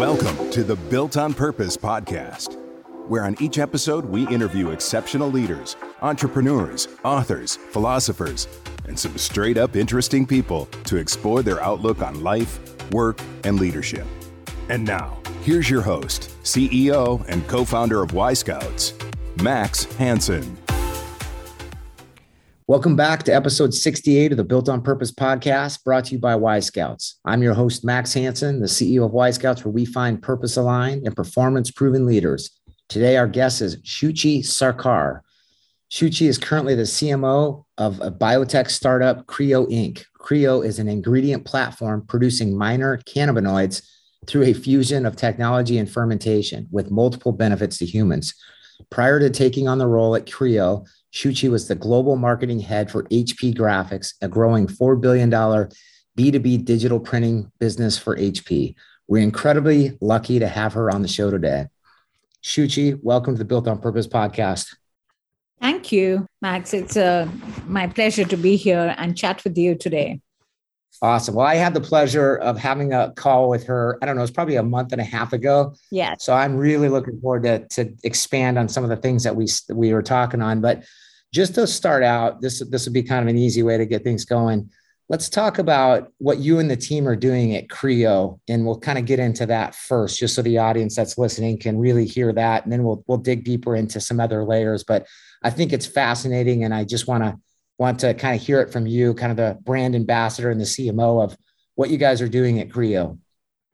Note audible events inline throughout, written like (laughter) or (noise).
Welcome to the Built on Purpose podcast, where on each episode we interview exceptional leaders, entrepreneurs, authors, philosophers, and some straight up interesting people to explore their outlook on life, work, and leadership. And now, here's your host, CEO and co founder of Y Scouts, Max Hansen. Welcome back to episode 68 of the Built on Purpose podcast, brought to you by Y Scouts. I'm your host, Max Hansen, the CEO of Y Scouts, where we find purpose aligned and performance proven leaders. Today, our guest is Shuchi Sarkar. Shuchi is currently the CMO of a biotech startup, Creo Inc. Creo is an ingredient platform producing minor cannabinoids through a fusion of technology and fermentation with multiple benefits to humans. Prior to taking on the role at Creo, Shuchi was the global marketing head for HP Graphics, a growing $4 billion B2B digital printing business for HP. We're incredibly lucky to have her on the show today. Shuchi, welcome to the Built on Purpose podcast. Thank you, Max. It's uh, my pleasure to be here and chat with you today. Awesome. Well, I had the pleasure of having a call with her. I don't know, it's probably a month and a half ago. Yeah. So I'm really looking forward to, to expand on some of the things that we we were talking on. But just to start out, this this would be kind of an easy way to get things going. Let's talk about what you and the team are doing at Creo, and we'll kind of get into that first, just so the audience that's listening can really hear that, and then we'll we'll dig deeper into some other layers. But I think it's fascinating, and I just want to want to kind of hear it from you, kind of the brand ambassador and the CMO of what you guys are doing at Creo.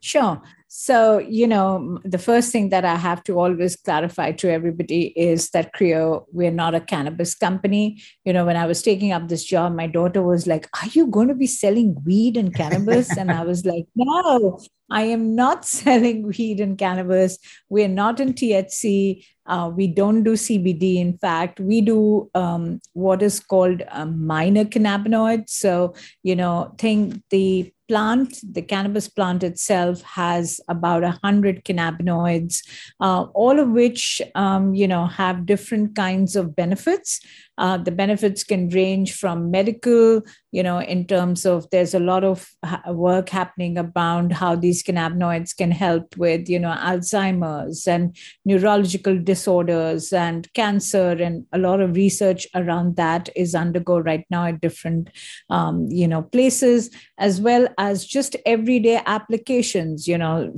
Sure. So, you know, the first thing that I have to always clarify to everybody is that Creo, we're not a cannabis company. You know, when I was taking up this job, my daughter was like, Are you going to be selling weed and cannabis? and I was like, No, I am not (laughs) selling weed and cannabis. We're not in THC. Uh, we don't do CBD. In fact, we do um, what is called a minor cannabinoid. So, you know, think the plant, the cannabis plant itself has about a hundred cannabinoids, uh, all of which um, you know have different kinds of benefits. Uh, the benefits can range from medical, you know, in terms of there's a lot of work happening around how these cannabinoids can help with, you know, Alzheimer's and neurological disorders and cancer, and a lot of research around that is undergo right now at different, um, you know, places, as well as just everyday applications, you know,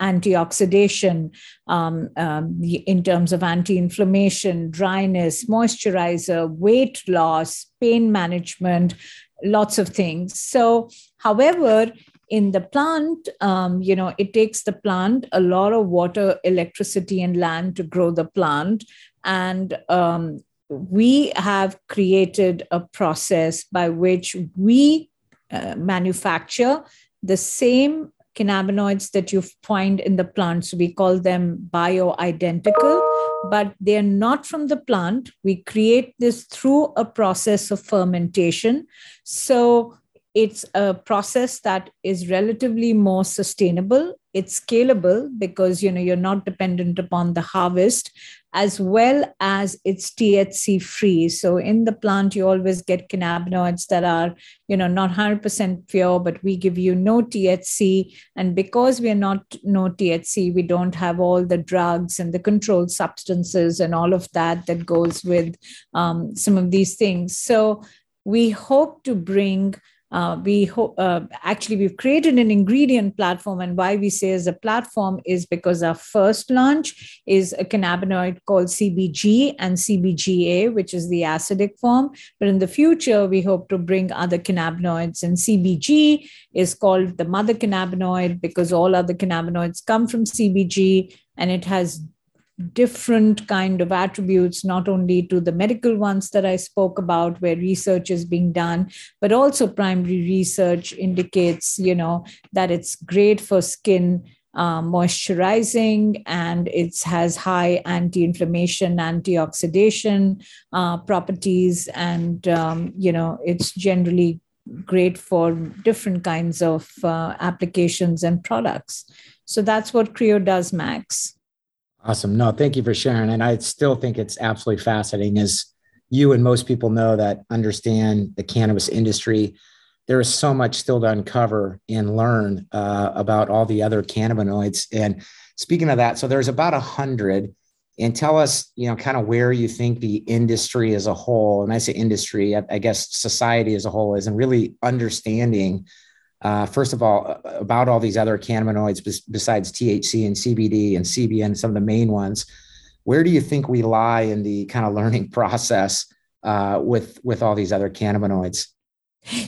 antioxidation um, um, in terms of anti-inflammation, dryness moisturizer, weight loss, pain management, lots of things. So, however, in the plant, um, you know, it takes the plant a lot of water, electricity, and land to grow the plant. And um, we have created a process by which we uh, manufacture the same cannabinoids that you find in the plant. So we call them bioidentical, but they're not from the plant. We create this through a process of fermentation. So it's a process that is relatively more sustainable it's scalable because you know you're not dependent upon the harvest as well as it's THC free. So in the plant, you always get cannabinoids that are, you know, not 100% pure, but we give you no THC. And because we're not no THC, we don't have all the drugs and the controlled substances and all of that that goes with um, some of these things. So we hope to bring uh, we ho- uh, actually we've created an ingredient platform and why we say as a platform is because our first launch is a cannabinoid called cbg and cbga which is the acidic form. But in the future we hope to bring other cannabinoids and cbg is called the mother cannabinoid because all other cannabinoids come from cbg and it has different kind of attributes not only to the medical ones that i spoke about where research is being done but also primary research indicates you know that it's great for skin uh, moisturizing and it has high anti-inflammation antioxidation uh, properties and um, you know it's generally great for different kinds of uh, applications and products. So that's what creo does max Awesome. No, thank you for sharing. And I still think it's absolutely fascinating as you and most people know that understand the cannabis industry. there is so much still to uncover and learn uh, about all the other cannabinoids. And speaking of that, so there's about a hundred. And tell us, you know, kind of where you think the industry as a whole, and I say industry, I, I guess society as a whole is, and really understanding, uh, first of all, about all these other cannabinoids besides THC and CBD and CBN, some of the main ones. Where do you think we lie in the kind of learning (laughs) process uh, with with all these other cannabinoids?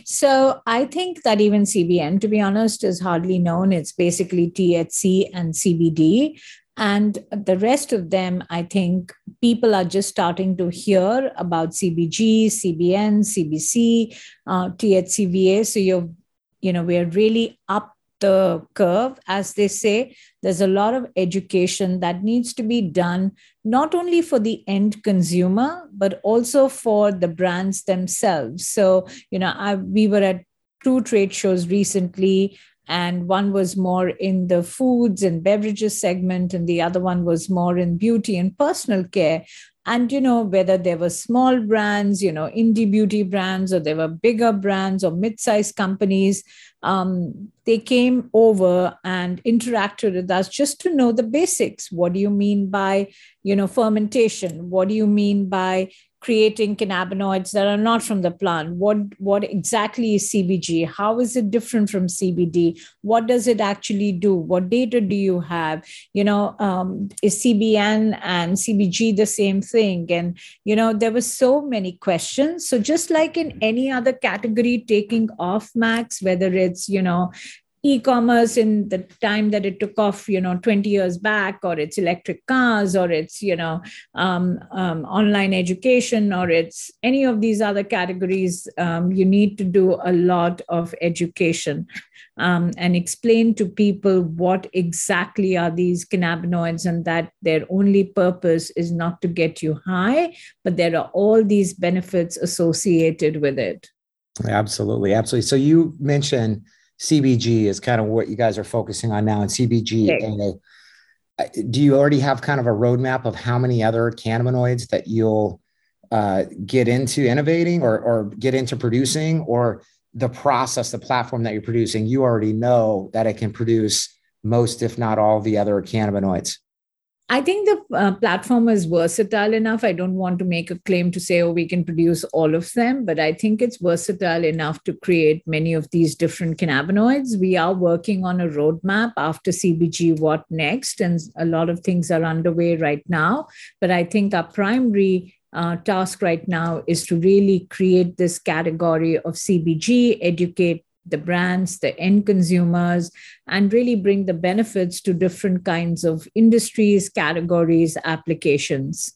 So I think that even CBN, to be honest, is hardly known. It's basically THC and CBD. And the rest of them, I think people are just starting to hear about CBG, CBN, CBC, uh, THCVA. So you're, you know, we're really up the curve, as they say. There's a lot of education that needs to be done, not only for the end consumer, but also for the brands themselves. So, you know, I, we were at two trade shows recently and one was more in the foods and beverages segment and the other one was more in beauty and personal care and you know whether there were small brands you know indie beauty brands or there were bigger brands or mid-sized companies um, they came over and interacted with us just to know the basics. What do you mean by you know fermentation? What do you mean by creating cannabinoids that are not from the plant. What what exactly is cbg how is it different from cbd what does it actually do? What data do you have? You know um, is cbn and cbg the same thing? And you know there were so many questions. So just like in any other category taking off max whether it's you know e-commerce in the time that it took off you know 20 years back or it's electric cars or it's you know um, um, online education or it's any of these other categories um, you need to do a lot of education um, and explain to people what exactly are these cannabinoids and that their only purpose is not to get you high but there are all these benefits associated with it. Absolutely absolutely. So you mentioned CBG is kind of what you guys are focusing on now, and CBG. Okay. Uh, do you already have kind of a roadmap of how many other cannabinoids that you'll uh, get into innovating or, or get into producing, or the process, the platform that you're producing? You already know that it can produce most, if not all, the other cannabinoids. I think the uh, platform is versatile enough. I don't want to make a claim to say, oh, we can produce all of them, but I think it's versatile enough to create many of these different cannabinoids. We are working on a roadmap after CBG, what next? And a lot of things are underway right now. But I think our primary uh, task right now is to really create this category of CBG, educate the brands, the end consumers, and really bring the benefits to different kinds of industries, categories, applications.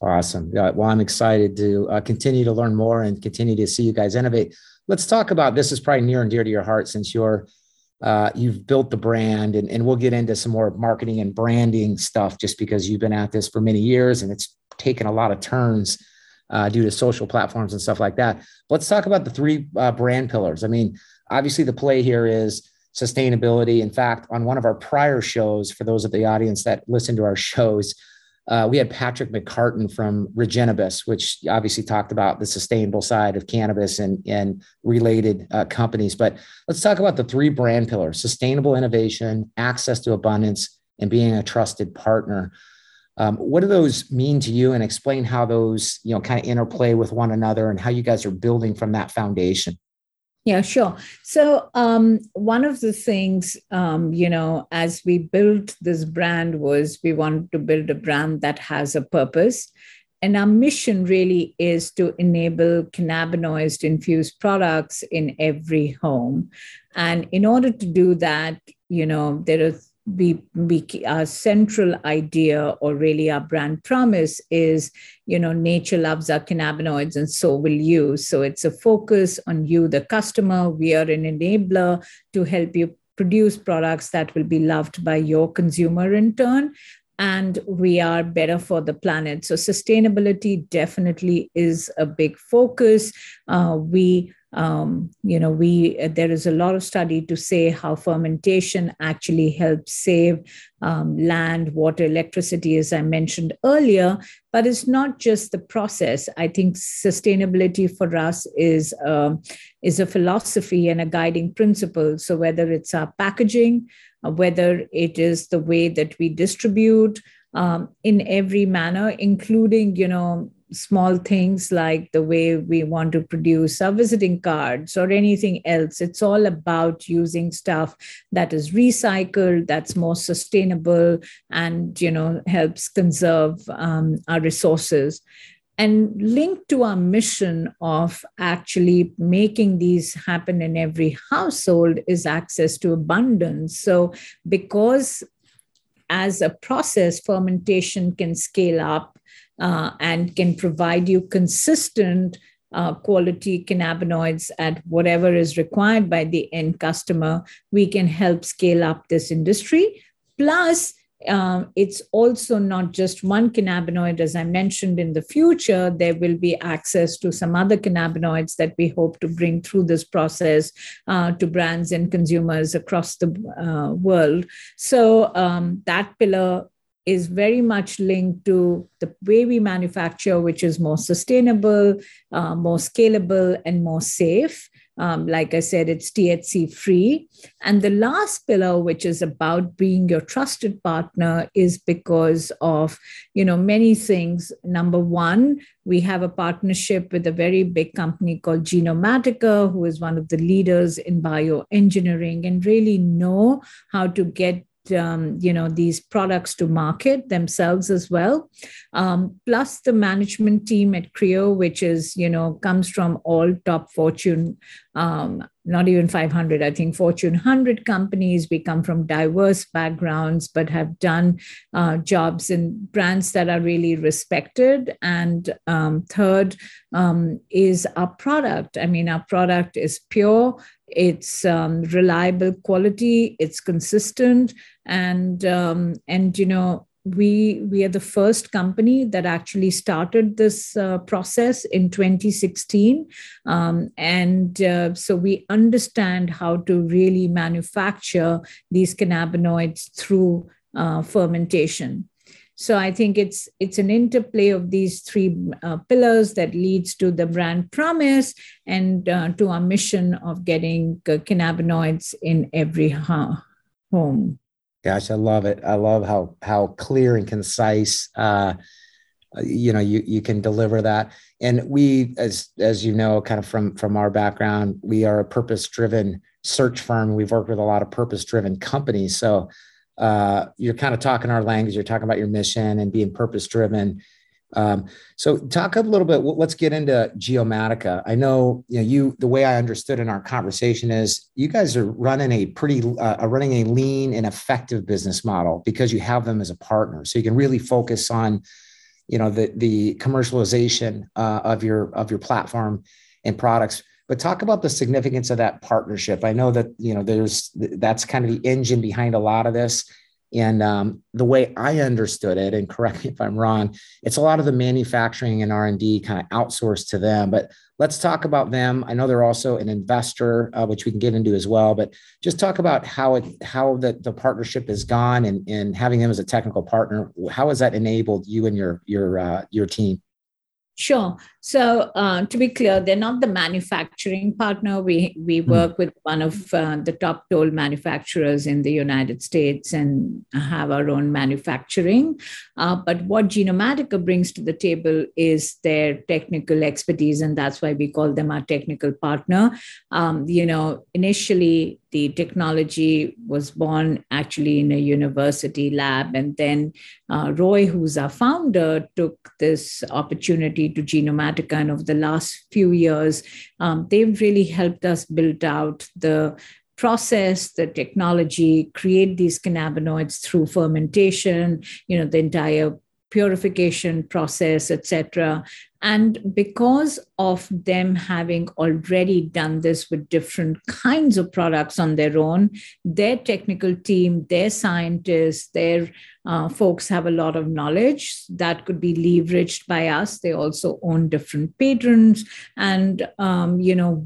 Awesome. Well, I'm excited to uh, continue to learn more and continue to see you guys innovate. Let's talk about this is probably near and dear to your heart since you're uh, you've built the brand and, and we'll get into some more marketing and branding stuff just because you've been at this for many years and it's taken a lot of turns uh, due to social platforms and stuff like that. Let's talk about the three uh, brand pillars. I mean, obviously, the play here is sustainability. In fact, on one of our prior shows, for those of the audience that listen to our shows, uh, we had Patrick McCartan from Regenibus, which obviously talked about the sustainable side of cannabis and, and related uh, companies. But let's talk about the three brand pillars sustainable innovation, access to abundance, and being a trusted partner. Um, what do those mean to you and explain how those, you know, kind of interplay with one another and how you guys are building from that foundation? Yeah, sure. So, um, one of the things, um, you know, as we built this brand was we wanted to build a brand that has a purpose. And our mission really is to enable cannabinoids infused products in every home. And in order to do that, you know, there are we, we our uh, central idea or really our brand promise is you know nature loves our cannabinoids and so will you. So it's a focus on you the customer. We are an enabler to help you produce products that will be loved by your consumer in turn and we are better for the planet. So sustainability definitely is a big focus. Uh, we um, you know we there is a lot of study to say how fermentation actually helps save um, land water electricity as i mentioned earlier but it's not just the process. I think sustainability for us is uh, is a philosophy and a guiding principle. So whether it's our packaging uh, whether it is the way that we distribute um, in every manner including you know small things like the way we want to produce our visiting cards or anything else. It's all about using stuff that is recycled, that's more sustainable, and you know helps conserve um, our resources. And linked to our mission of actually making these happen in every household is access to abundance. So, because as a process, fermentation can scale up uh, and can provide you consistent uh, quality cannabinoids at whatever is required by the end customer, we can help scale up this industry. Plus, um, it's also not just one cannabinoid. As I mentioned in the future, there will be access to some other cannabinoids that we hope to bring through this process uh, to brands and consumers across the uh, world. So, um, that pillar is very much linked to the way we manufacture, which is more sustainable, uh, more scalable, and more safe. Um, like I said, it's THC free. And the last pillar, which is about being your trusted partner, is because of you know many things. Number one, we have a partnership with a very big company called Genomatica, who is one of the leaders in bioengineering and really know how to get um, you know these products to market themselves as well um, plus the management team at creo which is you know comes from all top fortune um, not even 500 i think fortune 100 companies. We come from diverse backgrounds but have done uh, jobs in brands that are really respected. And um, third um, is our product. I mean our product is pure. It's um, reliable quality. It's consistent. And um, and you know we we are the first company that actually started this uh, process in 2016 um, and uh, so we understand how to really manufacture these cannabinoids through uh, fermentation. So i think it's it's an interplay of these three uh, pillars that leads to the brand promise and uh, to our mission of getting cannabinoids in every home Gosh, I love it. I love how how clear and concise uh, you know you you can deliver that. And we, as as you know, kind of from from our background, we are a purpose driven search firm. We've worked with a lot of purpose driven companies. So uh, you're kind of talking our language. You're talking about your mission and being purpose driven. Um, so talk a little bit. Let's get into Genomatica. I know you know you. The way I understood in our conversation is you guys are running a pretty uh, running a lean and effective business model because you have them as a partner. So you can really focus on you know the the commercialization uh, of your of your platform and products. But talk about the significance of that partnership. I know that you know there's that's kind of the engine behind a lot of this and um, the way I understood it, and correct (laughs) me if I'm wrong, it's a lot of the manufacturing and R and D kind of outsourced to them. But let's talk about them. I know they're also an investor, uh, which we can get into as well. But just talk about how it how the, the partnership has gone and, and having them as a technical partner. How has that enabled you and your your uh, your team? Sure. So uh, to be clear, they're not the manufacturing partner. We we hmm. work with one of uh, the top toll manufacturers in the United States and have our own manufacturing. Uh, but what Genomatica brings to the table is their technical expertise, and that's why we call them our technical partner. Um, you know, initially the technology was born actually in a university lab. And then uh, Roy, who's our founder, took this opportunity to Genomatica. And over the last few years, um, they've really helped us build out the process the technology create these cannabinoids through fermentation you know the entire purification process, etc. And because of them having already done this with different kinds of products on their own, their technical team, their scientists, their uh, folks have a lot of knowledge that could be leveraged by us. They also own different patents. And, um, you know,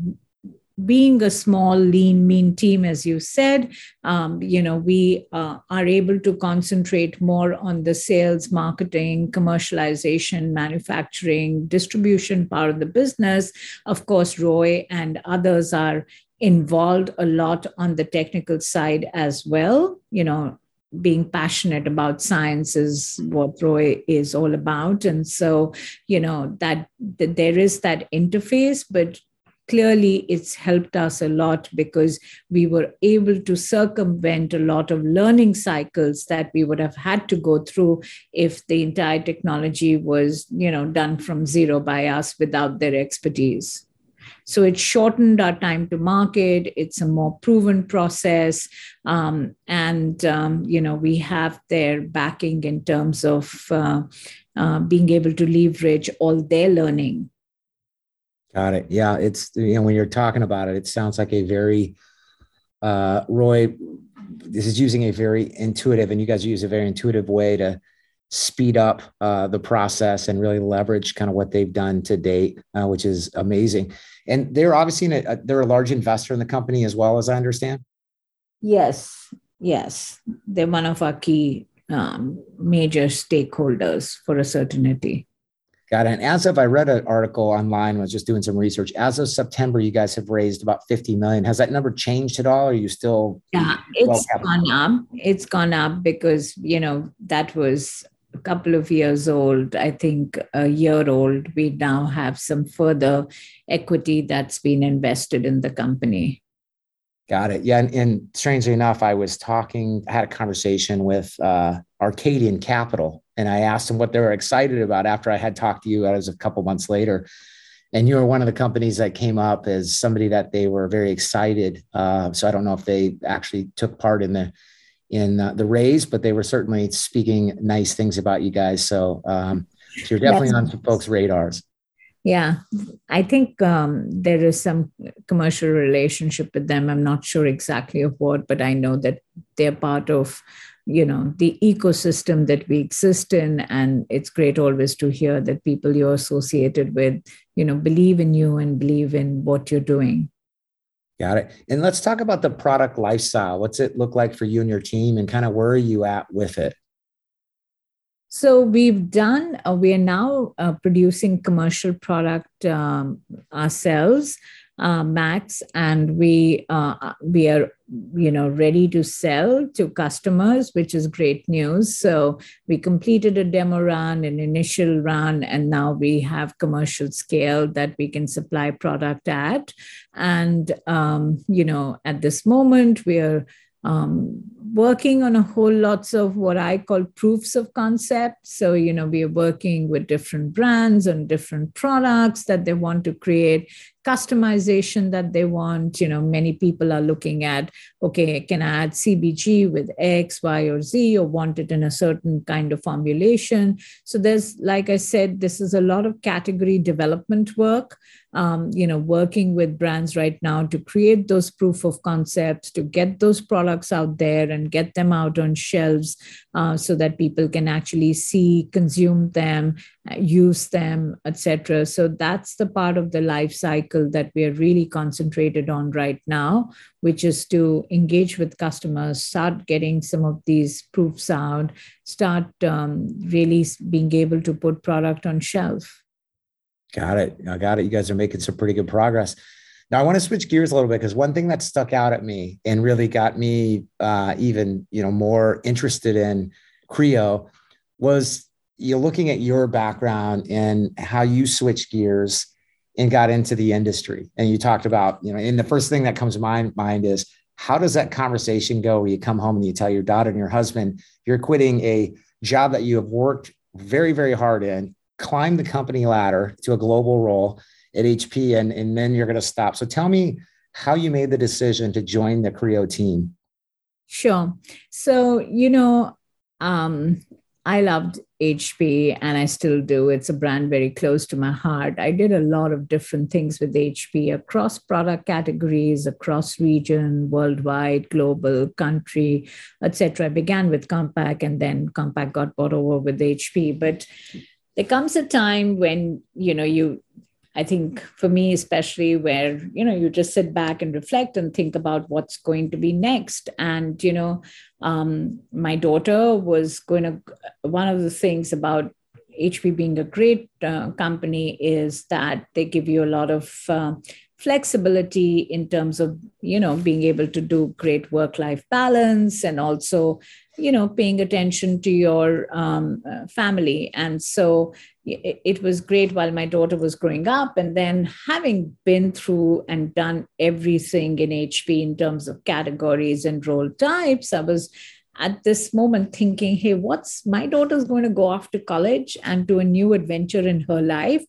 being a small, lean, mean team, as you said, um, you know, we uh, are able to concentrate more on the sales, marketing, commercialization, manufacturing, distribution part of the business. Of course, Roy and others are involved a lot on the technical side as well. You know, being passionate about science is what Roy is all about. And so, you know, that, that there is that interface, but clearly it's helped us a lot because we were able to circumvent a lot of learning cycles that we would have had to go through if the entire technology was you know done from zero by us without their expertise so it shortened our time to market. It's a more proven process. Um, and, um, you know, we have their backing in terms of uh, uh, being able to leverage all their learning. Got it. Yeah. It's, you know, when you're talking about it, it sounds like a very, uh, Roy, this is using a very intuitive, and you guys use a very intuitive way to speed up uh, the process and really leverage kind of what they've done to date, uh, which is amazing. And they're obviously a, they're a large investor in the company as well, as I understand. Yes, yes, they're one of our key um, major stakeholders for a certainty. Got it. And as of I read an article online, I was just doing some research. As of September, you guys have raised about 50 million. Has that number changed at all? Or are you still Yeah, it's gone up. It's gone up because you know that was a couple of years old, I think a year old, we now have some further equity that's been invested in the company. Got it. Yeah. And, and strangely enough, I was talking, I had a conversation with uh, Arcadian Capital, and I asked them what they were excited about after I had talked to you. That was a couple months later. And you were one of the companies that came up as somebody that they were very excited. Uh, so I don't know if they actually took part in the in uh, the raise, but they were certainly speaking nice things about you guys. So, um, so you're definitely on some folks' radars. Yeah, I think um, there is some commercial relationship with them. I'm not sure exactly of what, but I know that they're part of you know the ecosystem that we exist in and it's great always to hear that people you're associated with you know believe in you and believe in what you're doing Got it. And let's talk about the product lifestyle. What's it look like for you and your team, and kind of where are you at with it? So we've done. Uh, we are now uh, producing commercial product um, ourselves uh, Max, and we uh, we are you know ready to sell to customers, which is great news. So we completed a demo run, an initial run, and now we have commercial scale that we can supply product at. And um, you know at this moment we are um, working on a whole lots of what I call proofs of concept. So, you know, we are working with different brands and different products that they want to create, customization that they want. You know, many people are looking at, okay, can I add CBG with X, Y, or Z, or want it in a certain kind of formulation? So there's, like I said, this is a lot of category development work um, you know, working with brands right now to create those proof of concepts, to get those products out there and get them out on shelves uh, so that people can actually see, consume them, use them, etc. So that's the part of the life cycle that we are really concentrated on right now, which is to engage with customers, start getting some of these proofs out, start um, really being able to put product on shelf. Got it. I got it. You guys are making some pretty good progress. Now I want to switch gears a little bit because one thing that stuck out at me and really got me uh, even you know more interested in Creo was you looking at your background and how you switched gears and got into the industry. And you talked about you know, and the first thing that comes to my mind is how does that conversation go? Where you come home and you tell your daughter and your husband you're quitting a job that you have worked very very hard in climb the company ladder to a global role at HP and, and then you're going to stop. So tell me how you made the decision to join the Creo team. Sure. So, you know, um, I loved HP and I still do. It's a brand very close to my heart. I did a lot of different things with HP across product categories, across region, worldwide, global, country, etc. I began with Compaq and then Compaq got bought over with HP. But there comes a time when you know you I think for me, especially where, you know, you just sit back and reflect and think about what's going to be next. And, you know, um, my daughter was going to, one of the things about HP being a great uh, company is that they give you a lot of uh, flexibility in terms of you know being able to do great work life balance and also you know paying attention to your um, uh, family. And so it, it, was great while my daughter was growing up and then having been through and done everything in hp in terms of categories and role types i was at this moment thinking hey what's my daughter's going to go off to college and do a new adventure in her life?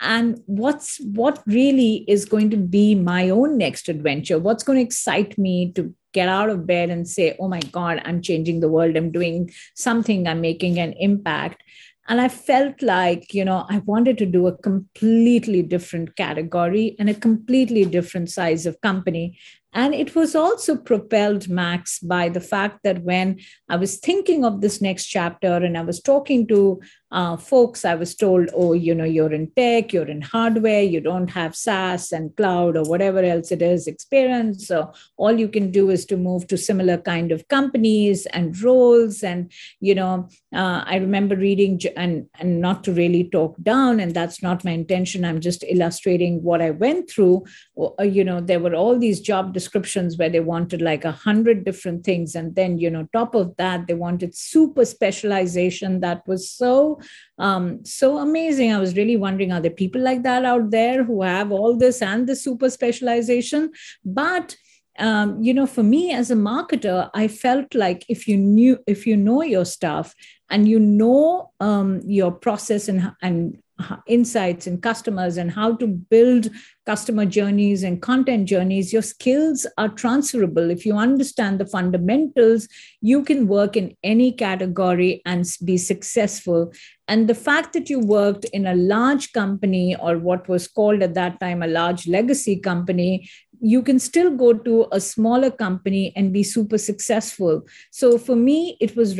And what's what really is going to be my own next adventure? What's going to excite me to get out of bed and say oh my god i'm changing the world. I'm doing something. I'm making an impact. And i felt like you know i wanted to do a completely different category and a completely different size of company. And it was also propelled, Max, by the fact that when I was thinking of this next chapter and I was talking to uh, folks, I was told, oh, you know, you're in tech, you're in hardware, you don't have SaaS and cloud or whatever else it is experience. So all you can do is to move to similar kind of companies and roles. And, you know, uh, I remember reading and, and not to really talk down, and that's not my intention. I'm just illustrating what I went through. Uh, you know, there were all these job descriptions where they wanted like a hundred different things. And then, you know, top of that, they wanted super specialization that was so, um, so amazing. I was really wondering, are there people like that out there who have all this and the super specialization? But um, you know, for me as a marketer, I felt like if you knew, if you know your stuff and you know um, your process and and insights and customers and how to build customer journeys and content journeys, your skills are transferable. If you understand the fundamentals, you can work in any category and be successful. And the fact that you worked in a large company or what was called at that time a large legacy company you can still go to a smaller company and be super successful. So for me, it was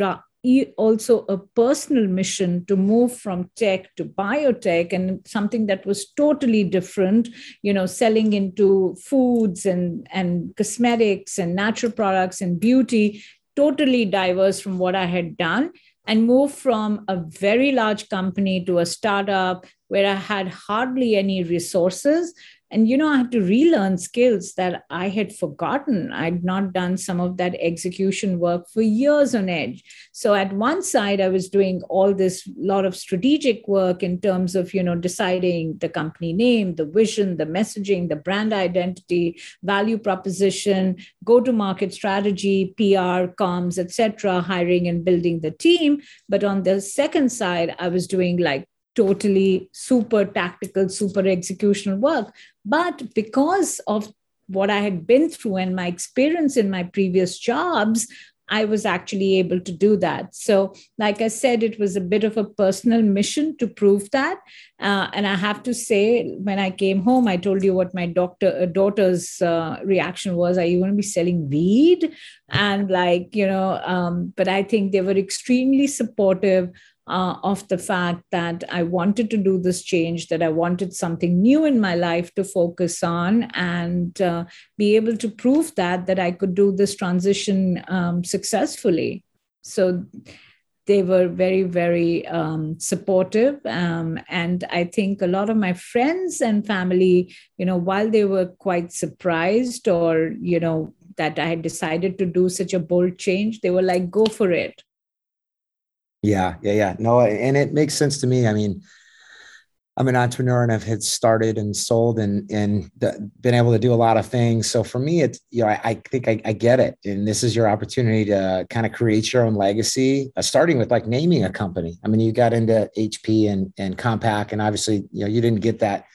also a personal mission to move from tech to biotech and something that was totally different you know selling into foods and and cosmetics and natural products and beauty totally diverse from what i had done and move from a very large company to a startup where i had hardly any resources and you know i had to relearn skills that i had forgotten. I'd not done some of that execution work for years on edge. So at one side i was doing all this lot of strategic work in terms of you know deciding the company name the vision the messaging the brand identity value proposition go to market strategy pr comms etc hiring and building the team. But on the second side i was doing like totally super tactical, super executional work. But because of what I had been through and my experience in my previous jobs, I was actually able to do that. So, like I said, it was a bit of a personal mission to prove that. Uh, and I have to say, when I came home, I told you what my doctor uh, daughter's uh, reaction was. Are you going to be selling weed? And like you know, um, but I think they were extremely supportive uh, of the fact that I wanted to do this change, that I wanted something new in my life to focus on, and uh, be able to prove that that I could do this transition um, successfully. So they were very very um, supportive um, and i think a lot of my friends and family you know while they were quite surprised or you know that i had decided to do such a bold change they were like go for it yeah, yeah, yeah. No, and it makes sense to me. I mean, I'm an entrepreneur and I've had started and sold and and been able to do a lot of things. So for me, it's you know I, I think I, I, get it, and this is your opportunity to kind of create your own legacy, uh, starting with like naming a company. I mean, you got into HP and and Compaq, and obviously you know you didn't get that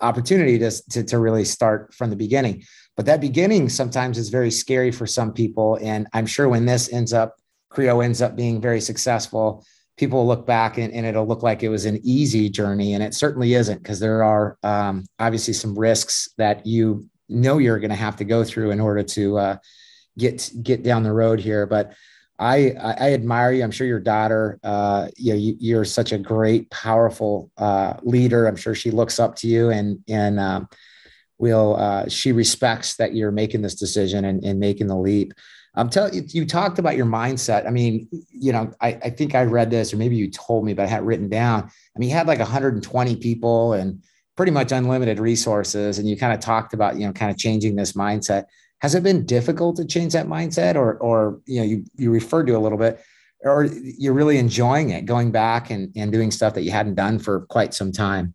opportunity to, to to really start from the beginning. But that beginning sometimes is very scary for some people, and I'm sure when this ends up Creo ends up being very successful, people look back and, and, it'll look like it was an easy journey. And it certainly isn't because there are um, obviously some risks that you know you're going to have to go through in order to uh, get get down the road here. But I, I admire you. I'm sure your daughter, uh, you know, you, are such a great, powerful uh, leader. I'm sure she looks up to you, and and um, will uh, she respects that you're making this decision and, and making the leap. I'm telling you, you talked about your mindset. I mean, you know, I, I think I read this, or maybe you told me, but I had written down. I mean, you had like 120 people and pretty much unlimited resources, and you kind of talked about, you know, kind of changing this mindset. Has it been difficult to change that mindset, or, or you know, you you referred to a little bit, or you're really enjoying it, going back and and doing stuff that you hadn't done for quite some time?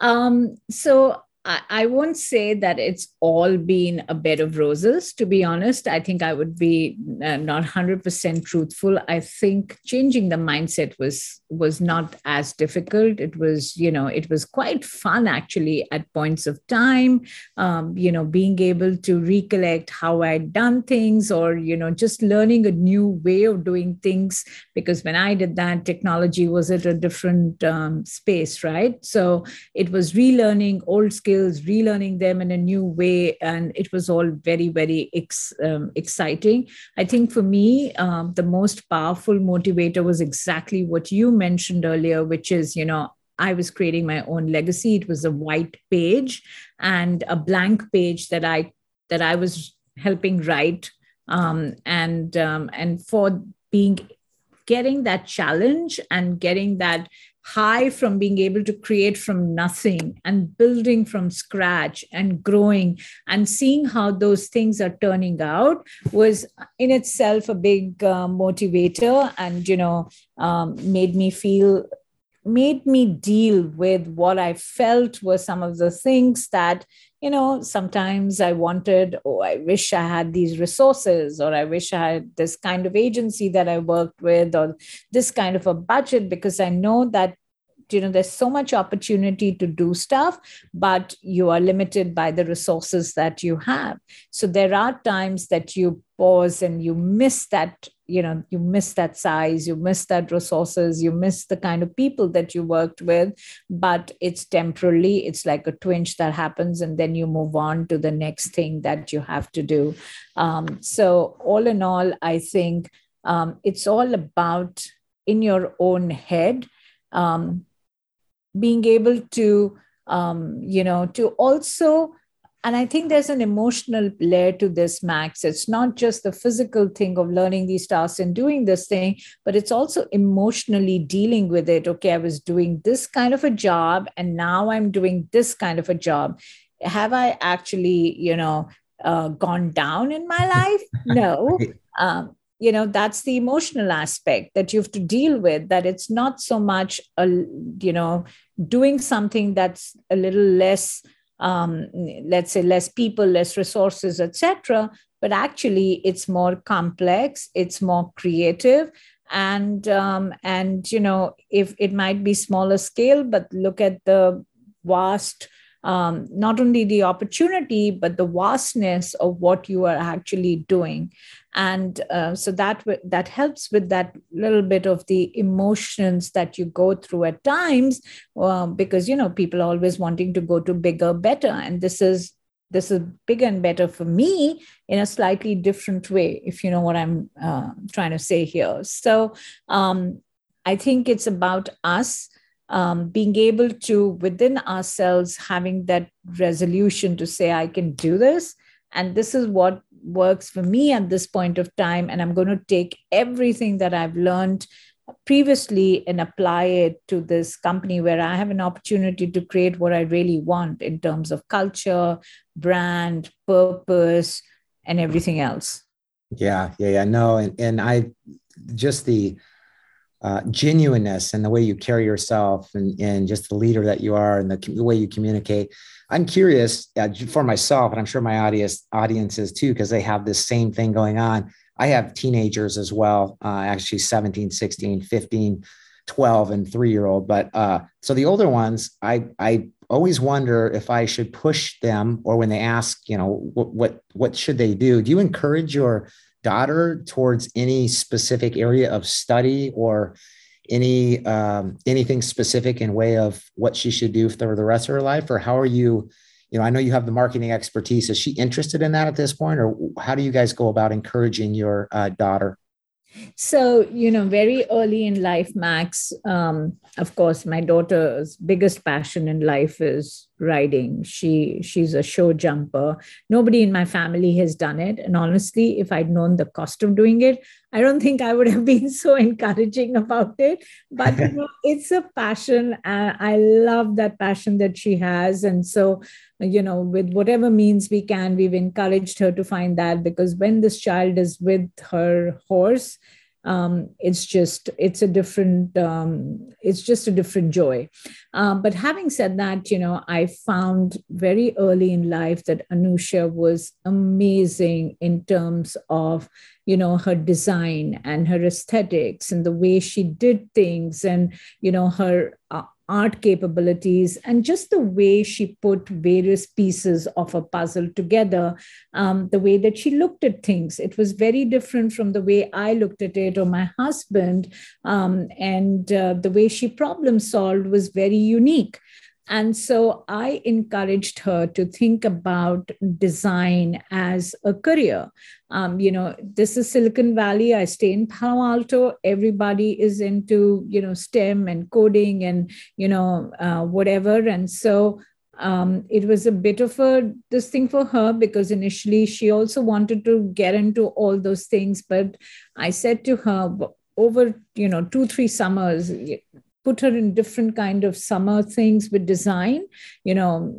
Um, so I, won't say that it's all been a bed of roses, to be honest. I think I would be uh, not 100% truthful. I think changing the mindset was was not as difficult. It was, you know, it was quite fun actually at points of time, um, you know, being able to recollect how I'd done things or, you know, just learning a new way of doing things. Because when I did that, technology was at a different um, space, right? So it was relearning old skills skills, relearning them in a new way. And it was all very, very ex, um, exciting. I think for me, um, the most powerful motivator was exactly what you mentioned earlier, which is, you know, I was creating my own legacy. It was a white page and a blank page that I that I was helping write. Um, and um, and for being getting that challenge and getting that high from being able to create from nothing and building from scratch and growing. And seeing how those things are turning out was in itself a big uh, motivator and you know um, made me feel made me deal with what i felt were some of the things that you know, sometimes I wanted, oh, I wish I had these resources, or I wish I had this kind of agency that I worked with, or this kind of a budget, because I know that you know there's so much opportunity to do stuff but you are limited by the resources that you have. So there are times that you pause and you miss that you know you miss that size you miss that resources you miss the kind of people that you worked with but it's temporarily it's like a twinge that happens and then you move on to the next thing that you have to do. Um, so all in all i think um, it's all about in your own head um, being able to um, you know to also and i think there's an emotional layer to this max. It's not just the physical thing of learning these tasks and doing this thing but it's also emotionally dealing with it. Okay i was doing this kind of a job and now i'm doing this kind of a job. Have i actually you know uh, gone down in my life? (laughs) No. Um, you know that's the emotional aspect that you have to deal with that it's not so much a you know doing something that's a little less um, let's say less people less resources etc but actually it's more complex it's more creative. And um, and you know if it might be smaller scale but look at the vast um, not only the opportunity but the vastness of what you are actually doing. And uh, so that that helps with that little bit of the emotions that you go through at times um, because you know people are always wanting to go to bigger better. And this is this is bigger and better for me in a slightly different way if you know what i'm uh, trying to say here. So um, i think it's about us um, being able to within ourselves having that resolution to say i can do this and this is what works for me at this point of time and i'm going to take everything that i've learned previously and apply it to this company where i have an opportunity to create what i really want in terms of culture brand purpose and everything else. Yeah yeah yeah no and, and i just the uh, genuineness and the way you carry yourself and, and just the leader that you are and the, the way you communicate. I'm curious uh, for myself, and I'm sure my audience audiences too, because they have this same thing going on. I have teenagers as well, uh, actually 17, 16, 15, 12, and three year old. But uh, so the older ones, I, I always wonder if I should push them or when they ask, you know, what, what, what should they do? Do you encourage your daughter towards any specific area of study or any um, anything specific in way of what she should do for the rest of her life or how are you you know, I know you have the marketing expertise. Is she interested in that at this point, or how do you guys go about encouraging your uh, daughter? So, you know, very early in life, Max, um, of course, my daughter's biggest passion in life is riding. She she's a show jumper. Nobody in my family has done it. And honestly, if I'd known the cost of doing it, I don't think I would have (laughs) been so encouraging about it. But you know, (laughs) it's a passion. And I love that passion that she has. And so, you know, with whatever means we can, we've encouraged her to find that because when this child is with her horse, um, it's just it's a different um, it's just a different joy. Um, but having said that you know i found very early in life that anusha was amazing in terms of you know her design and her aesthetics and the way she did things and you know her uh, art capabilities and just the way she put various pieces of a puzzle together, um, the way that she looked at things. It was very different from the way I looked at it or my husband. Um, and uh, the way she problem solved was very unique. And so I encouraged her to think about design as a career. Um, you know, this is Silicon Valley. I stay in Palo Alto. Everybody is into, you know, STEM and coding and, you know, uh, whatever. And so um, it was a bit of a this thing for her because initially she also wanted to get into all those things. But I said to her, over you know two three summers put her in different kind of summer things with design you know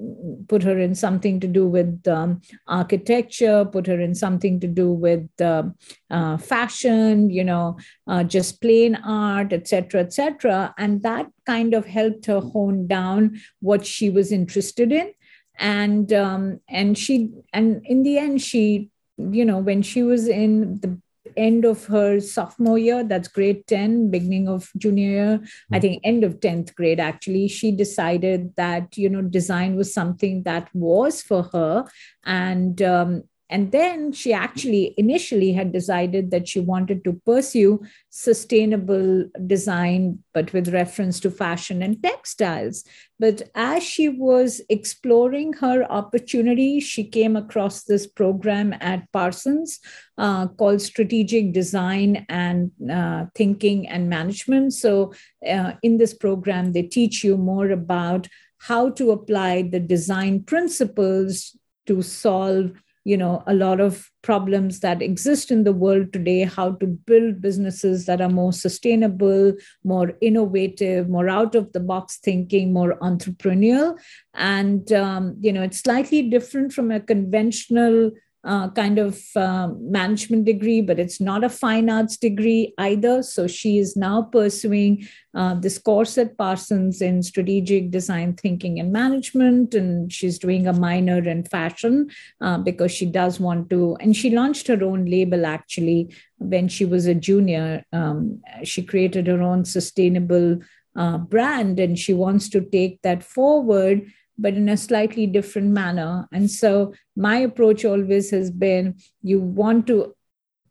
put her in something to do with um, architecture put her in something to do with uh, uh, fashion you know uh, just plain art etc etc and that kind of helped her hone down what she was interested in. And um, and she and in the end she you know when she was in the end of her sophomore year, that's grade 10, beginning of junior year, mm-hmm. I think end of 10th grade, actually, she decided that, you know, design was something that was for her. And um, and then she actually initially had decided that she wanted to pursue sustainable design, but with reference to fashion and textiles. But as she was exploring her opportunity, she came across this program at Parsons uh, called Strategic Design and uh, Thinking and Management. So, uh, in this program, they teach you more about how to apply the design principles to solve you know a lot of problems that exist in the world today how to build businesses that are more sustainable more innovative more out of the box thinking more entrepreneurial. And um, you know it's slightly different from a conventional uh, kind of uh, management degree, but it's not a fine arts degree either. So she is now pursuing uh, this course at Parsons in strategic design thinking and management. And she's doing a minor in fashion uh, because she does want to. And she launched her own label actually when she was a junior. Um, she created her own sustainable uh, brand and she wants to take that forward but in a slightly different manner. And so my approach always has been you want to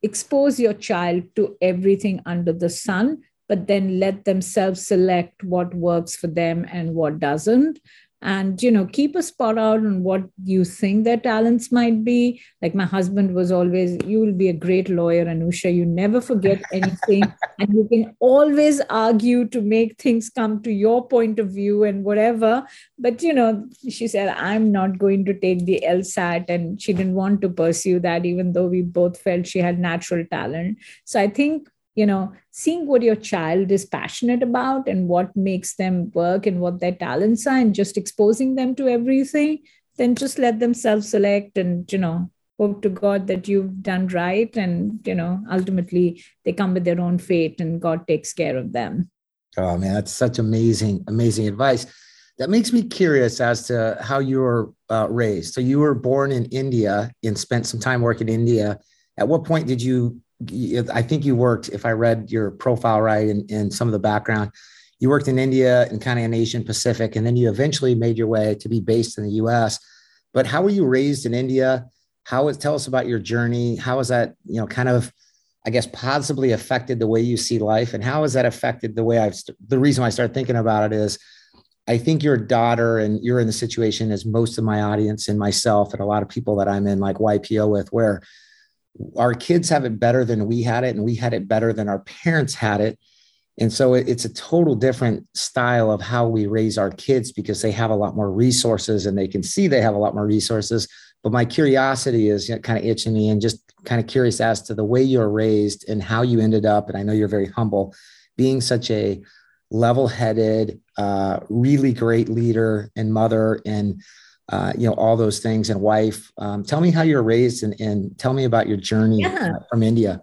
expose your child to everything under the sun, but then let themselves select what works for them and what doesn't and you know keep a spot out on what you think their talents might be. Like my husband was always you will be a great lawyer anusha. You never forget (laughs) anything. And you can always argue to make things come to your point of view and whatever. But you know she said i'm not going to take the lsat and she didn't want to pursue that even though we both felt she had natural talent. So i think you know seeing what your child is passionate about and what makes them work and what their talents are and just exposing them to everything then just let them self select and you know hope to god that you've done right and you know ultimately they come with their own fate and god takes care of them. Oh man that's such amazing amazing advice. That makes me curious as to how you were uh, raised. So you were born in india and spent some time working in india. At what point did you I think you worked, if I read your profile right and, and some of the background, you worked in India and kind of in Asian Pacific, and then you eventually made your way to be based in the US. But how were you raised in India? How was tell us about your journey? How has that, you know, kind of, I guess, possibly affected the way you see life? And how has that affected the way I've the reason I started thinking about it is I think your daughter and you're in the situation as most of my audience and myself and a lot of people that I'm in like YPO with, where our kids have it better than we had it, and we had it better than our parents had it. And so it's a total different style of how we raise our kids because they have a lot more resources and they can see they have a lot more resources. But my curiosity is you know, kind of itching me and just kind of curious as to the way you're raised and how you ended up. And I know you're very humble, being such a level headed, uh, really great leader and mother and uh, you know all those things and wife um, tell me how you're raised and, and tell me about your journey yeah. uh, from india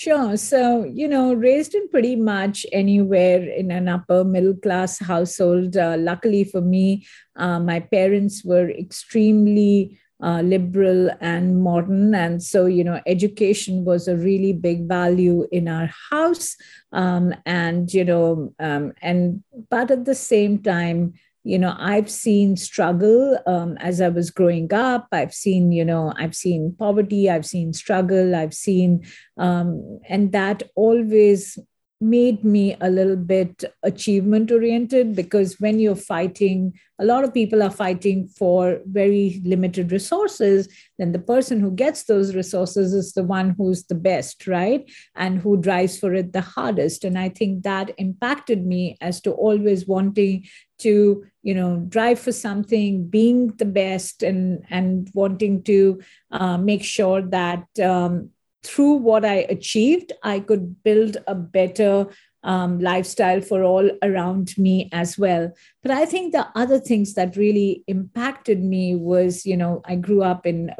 Sure. So, you know, raised in pretty much anywhere in an upper middle class household. Uh, luckily for me, uh, my parents were extremely uh, liberal and modern. And so, you know, education was a really big value in our house. Um, and, you know, um, and, but at the same time, you know i've seen struggle um, as i was growing up. I've seen you know i've seen poverty i've seen struggle i've seen um, and that always made me a little bit achievement oriented because when you're fighting a lot of people are fighting for very limited resources then the person who gets those resources is the one who's the best right? And who drives for it the hardest. And i think that impacted me as to always wanting to you know drive for something being the best and and wanting to uh, make sure that um, through what I achieved, I could build a better um, lifestyle for all around me as well. But I think the other things that really impacted me was, you know, I grew up in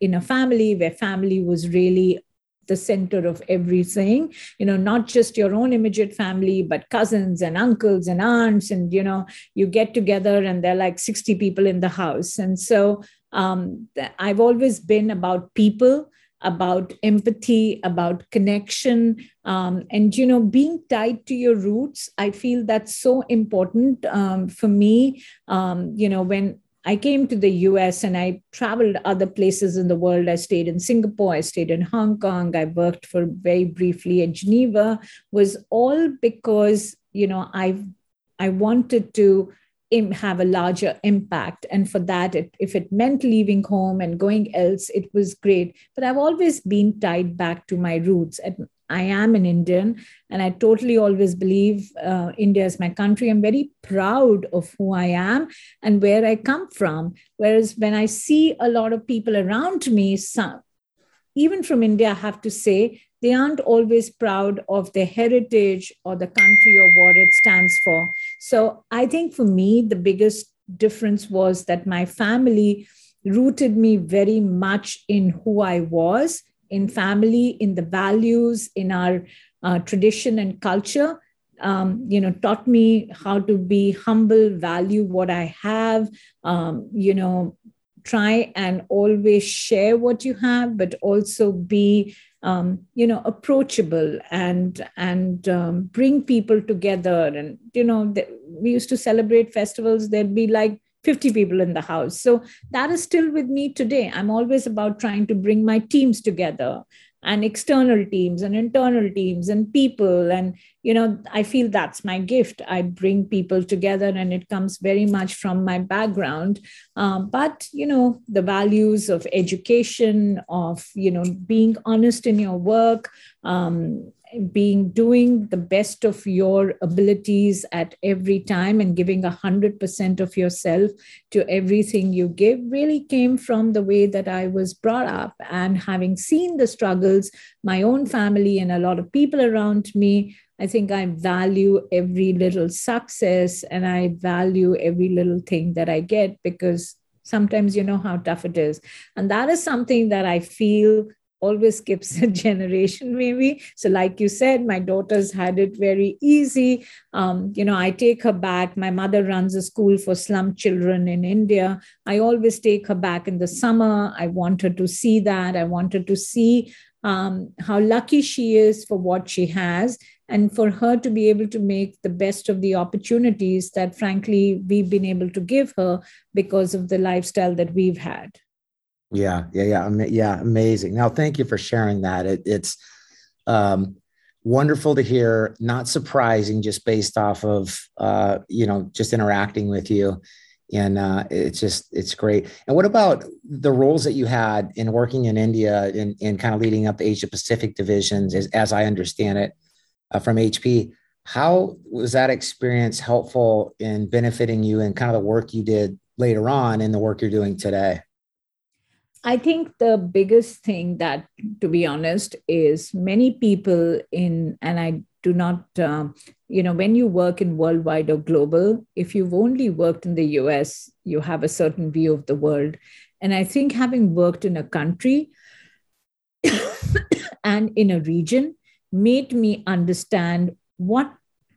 in a family where family was really the center of everything you know not just your own immediate family but cousins and uncles and aunts and you know you get together and there are like 60 people in the house and so um, i've always been about people about empathy, about connection, um, and you know, being tied to your roots. I feel that's so important um, for me. Um, you know, when I came to the US and I traveled other places in the world. I stayed in Singapore, I stayed in Hong Kong, I worked for very briefly at Geneva, was all because, you know, I I wanted to have a larger impact. And for that, it, if it meant leaving home and going else, it was great. But I've always been tied back to my roots. I am an Indian, and I totally always believe uh, India is my country. I'm very proud of who I am and where I come from. Whereas when I see a lot of people around me, some, even from India, I have to say, they aren't always proud of their heritage or the country or what it stands for. So I think for me, the biggest difference was that my family rooted me very much in who I was, in family, in the values, in our uh, tradition and culture. Um, you know, taught me how to be humble, value what I have, um, you know, try and always share what you have, but also be um, you know approachable and and um, bring people together and you know the, we used to celebrate festivals there'd be like 50 people in the house. So that is still with me today. I'm always about trying to bring my teams together and external teams and internal teams and people. And you know i feel that's my gift. I bring people together and it comes very much from my background. Um, but you know the values of education of you know being honest in your work um, being doing the best of your abilities at every time and giving a hundred percent of yourself to everything you give really came from the way that I was brought up and having seen the struggles, my own family and a lot of people around me. I think I value every little success and I value every little thing that I get because sometimes you know how tough it is. And that is something that I feel always skips a (laughs) generation maybe. So like you said my daughter's had it very easy. Um, you know i take her back. My mother runs a school for slum children in india. I always take her back in the summer. I want her to see that. I want her to see um, how lucky she is for what she has and for her to be able to make the best of the opportunities that frankly we've been able to give her because of the lifestyle that we've had yeah, yeah, yeah, yeah. Amazing. Now, thank you for sharing that. It, it's, um, wonderful to hear. Not surprising, just based off of uh, you know just interacting with you, and uh, it's just it's great. And what about the roles that you had in working in India and, and kind of leading up the Asia Pacific divisions, as, as I understand it, uh, from HP? How was that experience helpful in benefiting you and kind of the work you did later on in the work you're doing today? I think the biggest thing that, to be honest, is many people in, and I do not, um, you know, when you work in worldwide or global, if you've only worked in the US, you have a certain view of the world. And I think having worked in a country (coughs) and in a region made me understand what,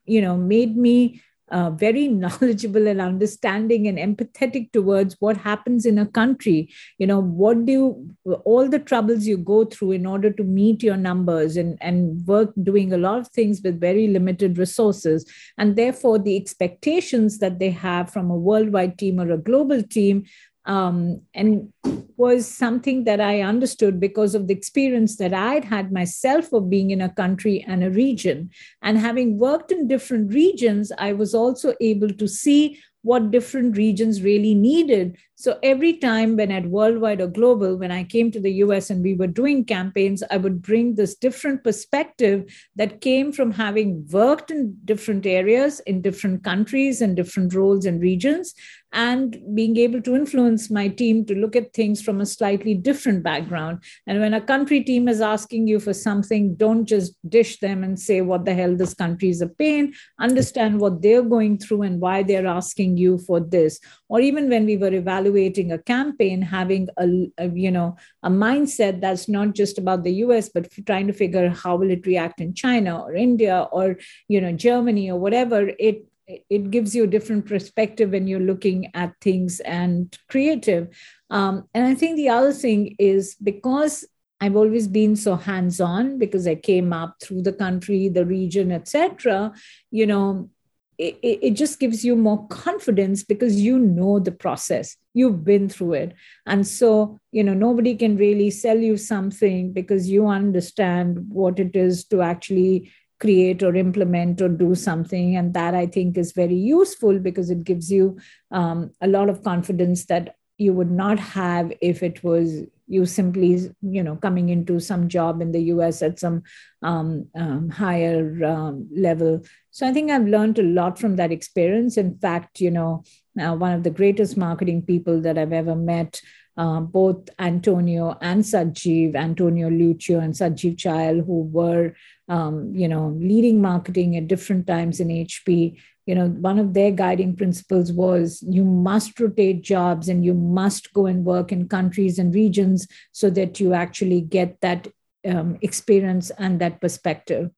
you know, made me uh, very (laughs) knowledgeable and understanding and empathetic towards what happens in a country. You know what do you, all the troubles you go through in order to meet your numbers and and work doing a lot of things with very limited resources. And therefore the expectations that they have from a worldwide team or a global team um, and was something that I understood because of the experience that I'd had myself of being in a country and a region. And having worked in different regions, I was also able to see what different regions really needed. So every time when at worldwide or global, when I came to the US and we were doing campaigns, I would bring this different perspective that came from having worked in different areas, in different countries and different roles and regions, and being able to influence my team to look at things from a slightly different background. And when a country team is asking you for something, don't just dish them and say, what the hell, this country is a pain. Understand what they're going through and why they're asking you for this. Or even when we were evaluating a campaign, having a, a you know, a mindset that's not just about the US, but trying to figure how will it react in China or India or, you know, Germany or whatever, it it gives you a different perspective when you're looking at things and creative. Um, and I think the other thing is because I've always been so hands-on because I came up through the country, the region, etc. You know, it, it just gives you more confidence because you know the process you've been through it and so you know nobody can really sell you something because you understand what it is to actually create or implement or do something. And that i think is very useful because it gives you um, a lot of confidence that you would not have if it was you simply you know coming into some job in the us at some um, um, higher um, level. So i think i've learned a lot from that experience. In fact you know uh, one of the greatest marketing people that i've ever met uh, both Antonio and Sajiv, Antonio Lucio and Sajiv Chayal, who were, um, you know, leading marketing at different times in HP. You know, one of their guiding principles was you must rotate jobs and you must go and work in countries and regions so that you actually get that um, experience and that perspective.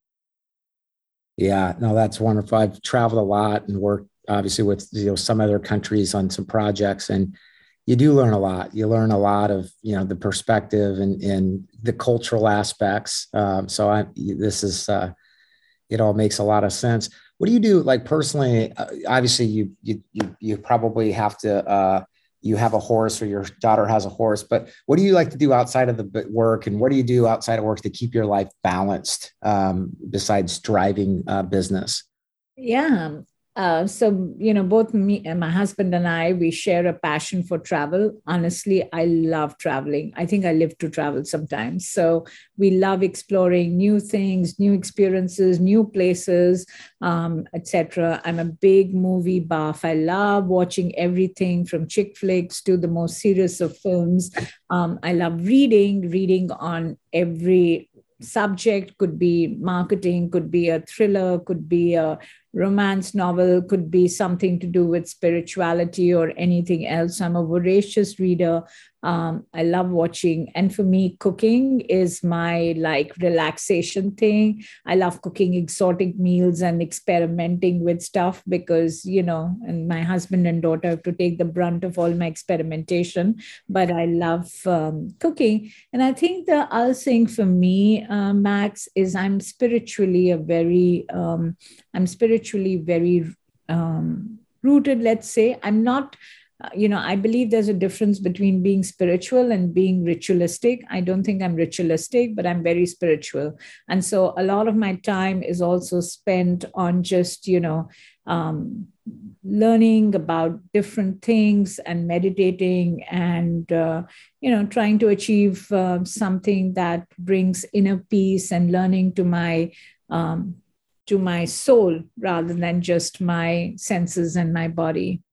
Yeah, no, that's wonderful. I've traveled a lot and worked obviously with you know some other countries on some projects and you do learn a lot. You learn a lot of you know the perspective and and the cultural aspects. Um, so I this is uh, it all makes a lot of sense. What do you do like personally? Uh, obviously, you you you probably have to. Uh, you have a horse or your daughter has a horse but what do you like to do outside of the work and what do you do outside of work to keep your life balanced um, besides driving uh, business yeah uh, so you know both me and my husband and i we share a passion for travel. Honestly i love traveling. I think i live to travel sometimes. So we love exploring new things new experiences new places um, etc i'm a big movie buff. I love watching everything from chick flicks to the most serious of films. Um, i love reading reading on every subject could be marketing could be a thriller could be a romance novel could be something to do with spirituality or anything else. I'm a voracious reader. Um, I love watching. And for me, cooking is my like relaxation thing. I love cooking exotic meals and experimenting with stuff because, you know, and my husband and daughter have to take the brunt of all my experimentation. But I love um, cooking. And I think the other thing for me, uh, Max, is I'm spiritually a very, um, I'm spiritually very um, rooted, let's say. I'm not you know, I believe there's a difference between being spiritual and being ritualistic. I don't think I'm ritualistic, but I'm very spiritual. And so a lot of my time is also spent on just, you know, um, learning about different things and meditating and uh, you know trying to achieve uh, something that brings inner peace and learning to my um, to my soul rather than just my senses and my body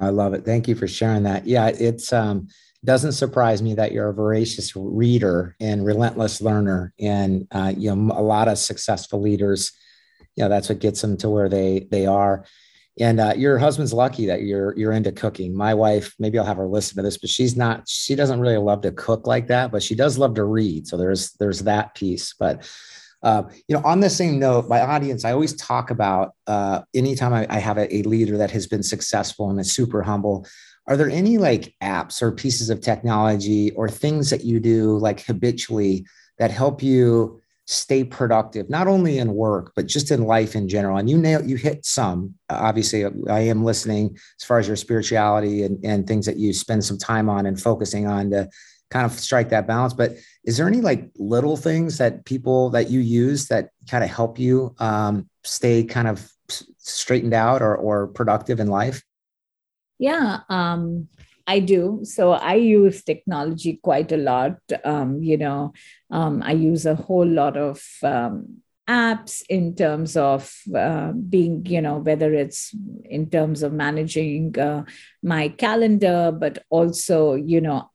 i love it. Thank you for sharing that. Yeah it's um doesn't surprise me that you're a voracious reader and relentless learner and uh, you know a lot of successful leaders you know that's what gets them to where they they are. And uh, your husband's lucky that you're you're into cooking. My wife maybe i'll have her listen to this but she's not she doesn't really love to cook like that but she does love to read. So there's there's that piece. But uh, you know on the same note my audience i always talk about uh, anytime I, I have a, a leader that has been successful and is super humble are there any like apps or pieces of technology or things that you do like habitually that help you stay productive, not only in work, but just in life in general. And you nail, you hit some, obviously I am listening as far as your spirituality and, and things that you spend some time on and focusing on to kind of strike that balance. But is there any like little things that people that you use that kind of help you um, stay kind of straightened out or, or productive in life? Yeah. Um, I do. So I use technology quite a lot. Um, you know, um, I use a whole lot of um, apps in terms of uh, being, you know, whether it's in terms of managing uh, my calendar, but also, you know,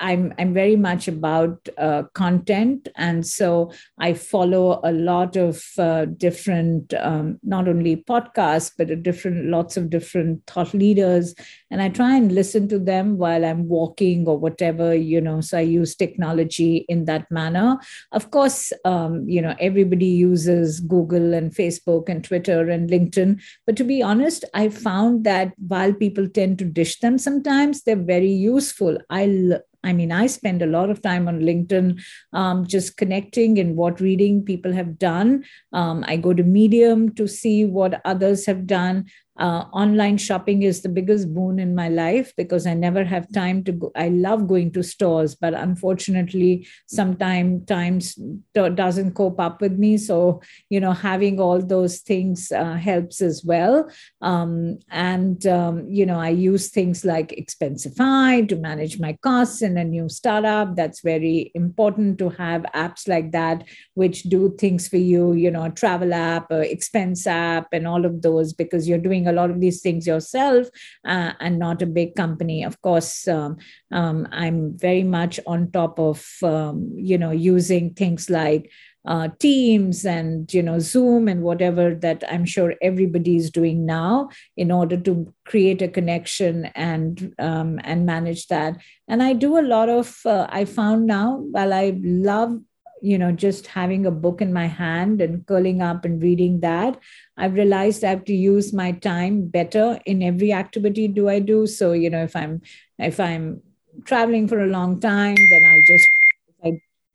I'm I'm very much about uh, content, and so I follow a lot of uh, different, um, not only podcasts, but different lots of different thought leaders, and I try and listen to them while I'm walking or whatever you know. So I use technology in that manner. Of course, um, you know everybody uses Google and Facebook and Twitter and LinkedIn, but to be honest, I found that while people tend to dish them sometimes, they're very useful. I I mean, I spend a lot of time on LinkedIn um, just connecting and what reading people have done. Um, I go to Medium to see what others have done uh, online shopping is the biggest boon in my life because I never have time to go. I love going to stores, but unfortunately, sometimes times doesn't cope up with me. So you know, having all those things uh, helps as well. Um, and um, you know, I use things like Expensify to manage my costs in a new startup. That's very important to have apps like that which do things for you. You know, travel app, expense app, and all of those because you're doing a lot of these things yourself uh, and not a big company. Of course, um, um, I'm very much on top of um, you know using things like uh, Teams and you know Zoom and whatever that I'm sure everybody is doing now in order to create a connection and um, and manage that. And I do a lot of. Uh, I found now while I love you know just having a book in my hand and curling up and reading that i've realized i have to use my time better in every activity do i do. So you know if i'm if i'm traveling for a long time then i'll just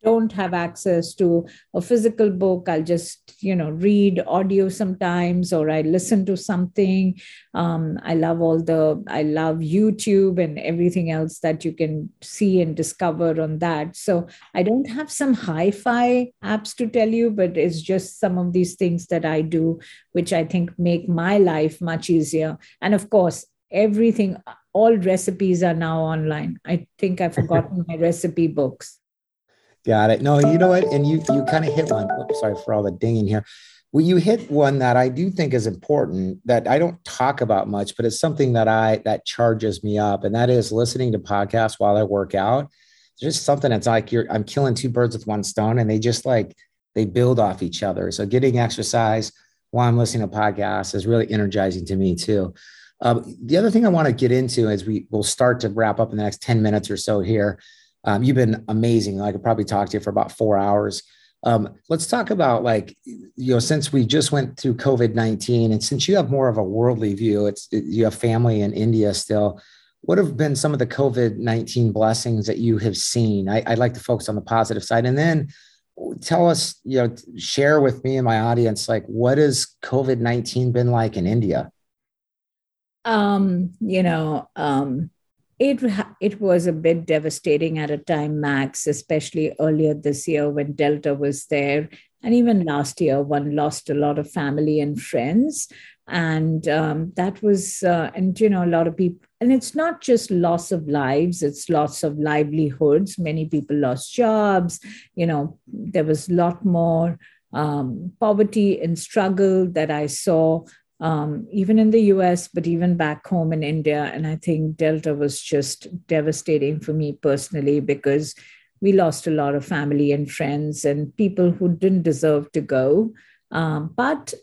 don't have access to a physical book i'll just you know read audio sometimes or i listen to something. Um, i love all the i love youtube and everything else that you can see and discover on that. So i don't have some hi-fi apps to tell you but it's just some of these things that i do which i think make my life much easier. And of course everything all recipes are now online. I think i've (laughs) forgotten my recipe books Got it. No, you know what? And you you kind of hit one. Oops, sorry for all the dinging here. Well, you hit one that I do think is important that I don't talk about much, but it's something that I that charges me up, and that is listening to podcasts while I work out. It's just something that's like you're I'm killing two birds with one stone, and they just like they build off each other. So getting exercise while I'm listening to podcasts is really energizing to me too. Um, the other thing I want to get into as we will start to wrap up in the next 10 minutes or so here um, you've been amazing. I could probably talk to you for about four hours. Um, let's talk about like you know since we just went through COVID nineteen, and since you have more of a worldly view, it's it, you have family in India still. What have been some of the COVID nineteen blessings that you have seen? I, I'd like to focus on the positive side, and then tell us, you know, share with me and my audience like what has COVID nineteen been like in India? um, you know, um, it it was a bit devastating at a time, Max, especially earlier this year when Delta was there, and even last year, one lost a lot of family and friends, and um, that was, uh, and you know, a lot of people. And it's not just loss of lives; it's loss of livelihoods. Many people lost jobs. You know, there was a lot more um, poverty and struggle that I saw um, even in the US, but even back home in India. And I think Delta was just devastating for me personally because we lost a lot of family and friends and people who didn't deserve to go. Um, but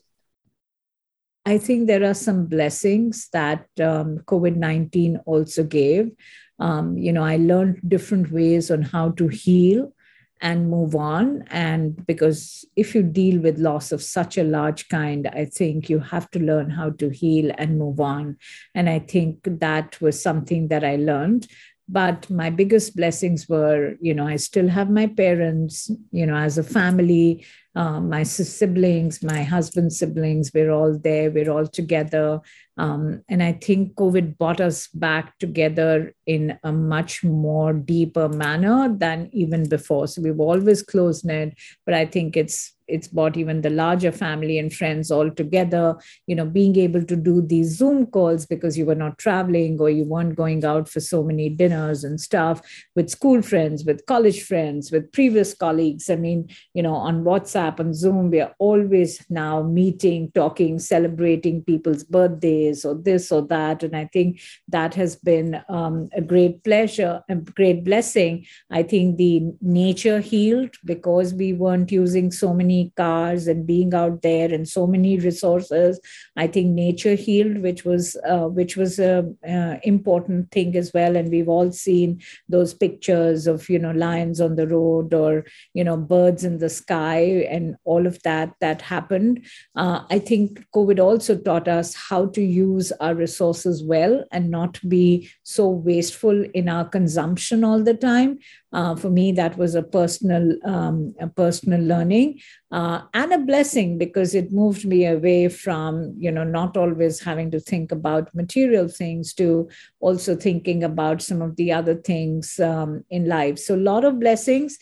I think there are some blessings that um, COVID 19 also gave. Um, you know, I learned different ways on how to heal and move on. And because if you deal with loss of such a large kind, I think you have to learn how to heal and move on. And I think that was something that I learned. But my biggest blessings were, you know, I still have my parents, you know, as a family, uh, my siblings, my husband's siblings, we're all there, we're all together. Um, and I think COVID brought us back together in a much more deeper manner than even before. So we've always close knit, but I think it's it's brought even the larger family and friends all together you know being able to do these zoom calls because you were not traveling or you weren't going out for so many dinners and stuff with school friends with college friends with previous colleagues i mean you know on whatsapp and zoom we are always now meeting talking celebrating people's birthdays or this or that. And i think that has been um, a great pleasure a great blessing. I think the nature healed because we weren't using so many cars and being out there and so many resources. I think nature healed which was uh, which was a uh, important thing as well. And we've all seen those pictures of you know lions on the road or you know birds in the sky and all of that that happened uh, i think covid also taught us how to use our resources well and not be so wasteful in our consumption all the time uh, for me, that was a personal, um, a personal learning uh, and a blessing because it moved me away from, you know, not always having to think about material things to also thinking about some of the other things um, in life. So, a lot of blessings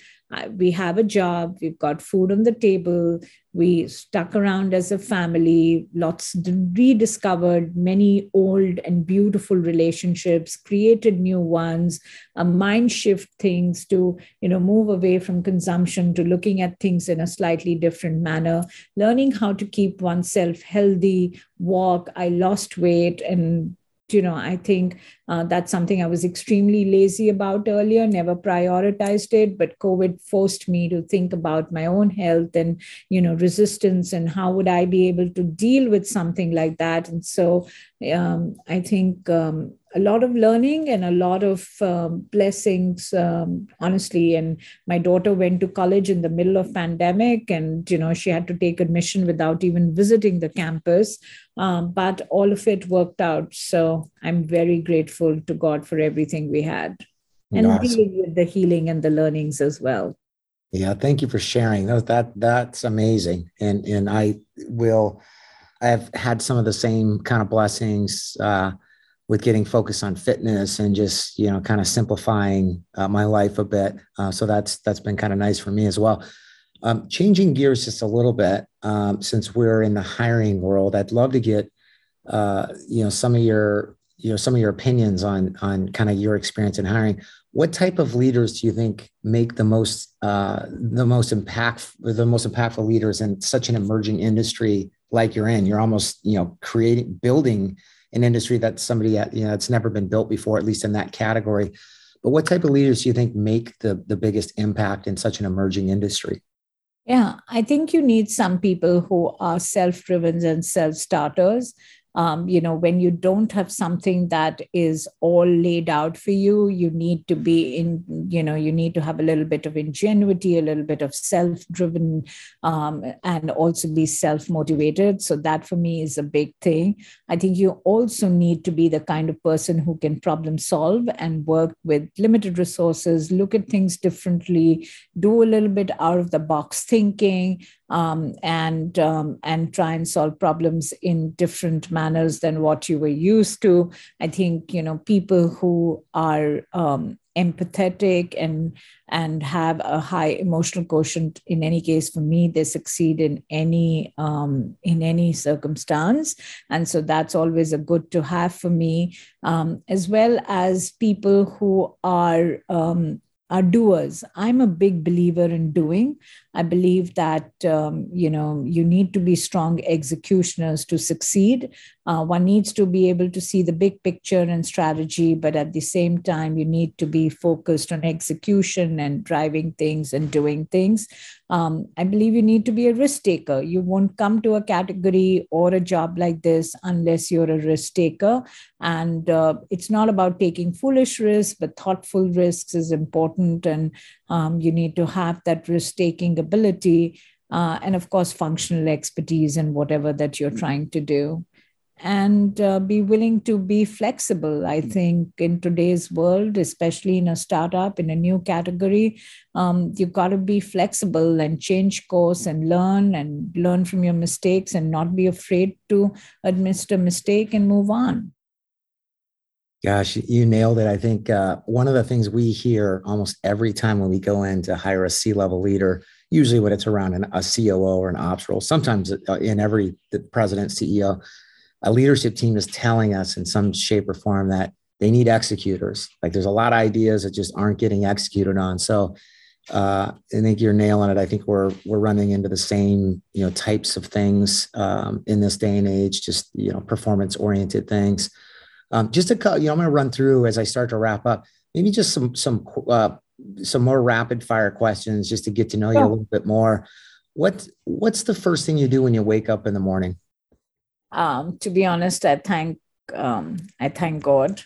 we have a job, we've got food on the table, we stuck around as a family, lots rediscovered many old and beautiful relationships, created new ones, a mind shift things to, you know, move away from consumption to looking at things in a slightly different manner, learning how to keep oneself healthy, walk. I lost weight and you know i think uh, that's something i was extremely lazy about earlier never prioritized it but covid forced me to think about my own health and you know resistance and how would i be able to deal with something like that. And so um, i think um, a lot of learning and a lot of um, blessings um, honestly. And my daughter went to college in the middle of pandemic and you know she had to take admission without even visiting the campus. Um, but all of it worked out. So i'm very grateful to god for everything we had. And dealing with the healing and the learnings as well. Yeah thank you for sharing. That, that that's amazing. And and i will i've had some of the same kind of blessings uh, with getting focused on fitness and just you know kind of simplifying uh, my life a bit. Uh, so that's that's been kind of nice for me as well. Um, changing gears just a little bit um, since we're in the hiring world, I'd love to get uh, you know some of your you know some of your opinions on on kind of your experience in hiring. What type of leaders do you think make the most uh, the most impact the most impactful leaders in such an emerging industry like you're in? You're almost you know creating building an industry that somebody you know it's never been built before, at least in that category. But what type of leaders do you think make the the biggest impact in such an emerging industry? Yeah, I think you need some people who are self driven and self starters um, you know when you don't have something that is all laid out for you you need to be in you know you need to have a little bit of ingenuity a little bit of self driven um, and also be self motivated so that for me is a big thing. I think you also need to be the kind of person who can problem solve and work with limited resources look at things differently do a little bit out of the box thinking um, and um, and try and solve problems in different manners than what you were used to. I think you know people who are um, empathetic and and have a high emotional quotient in any case for me they succeed in any um, in any circumstance and so that's always a good to have for me um, as well as people who are um, are doers. I'm a big believer in doing. I believe that um, you know you need to be strong executioners to succeed. Uh, one needs to be able to see the big picture and strategy, but at the same time, you need to be focused on execution and driving things and doing things. Um, I believe you need to be a risk taker. You won't come to a category or a job like this unless you're a risk taker. And uh, it's not about taking foolish risks, but thoughtful risks is important. And um, you need to have that risk taking ability. Uh, and of course, functional expertise in whatever that you're trying to do and uh, be willing to be flexible. I mm. think in today's world, especially in a startup in a new category, um, you've got to be flexible and change course and learn and learn from your mistakes and not be afraid to admit a mistake and move on. Gosh, you nailed it. I think uh, one of the things we hear almost every time when we go in to hire a C level leader, usually when it's around an, a COO or an ops role, sometimes uh, in every the president, CEO, a leadership team is telling us in some shape or form that they need executors. Like there's a lot of ideas that just aren't getting executed on. So uh, I think you're nailing it. I think we're we're running into the same you know types of things um, in this day and age. Just you know performance oriented things. Um, just to you know, I'm going to run through as I start to wrap up. Maybe just some some uh, some more rapid fire questions just to get to know you a little bit more. What what's the first thing you do when you wake up in the morning? um, to be honest, I thank um, I thank God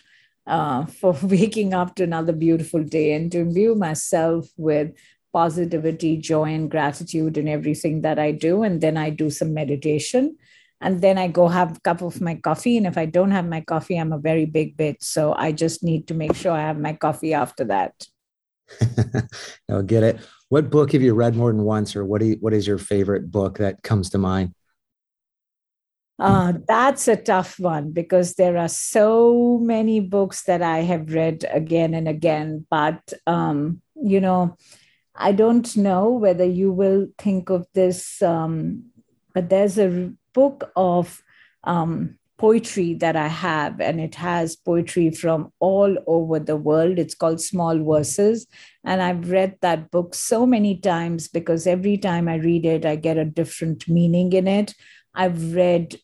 uh, (laughs) for waking up to another beautiful day and to imbue myself with positivity, joy, and gratitude in everything that I do. And then I do some meditation. And then I go have a cup of my coffee. And if I don't have my coffee, I'm a very big bitch. So I just need to make sure I have my coffee after that. (laughs) I'll get it. What book have you read more than once, or what, you, what is your favorite book that comes to mind? Uh, that's a tough one because there are so many books that I have read again and again. But, um, you know, I don't know whether you will think of this, um, but there's a book of um, poetry that I have, and it has poetry from all over the world. It's called Small Verses. And I've read that book so many times because every time I read it, I get a different meaning in it I've read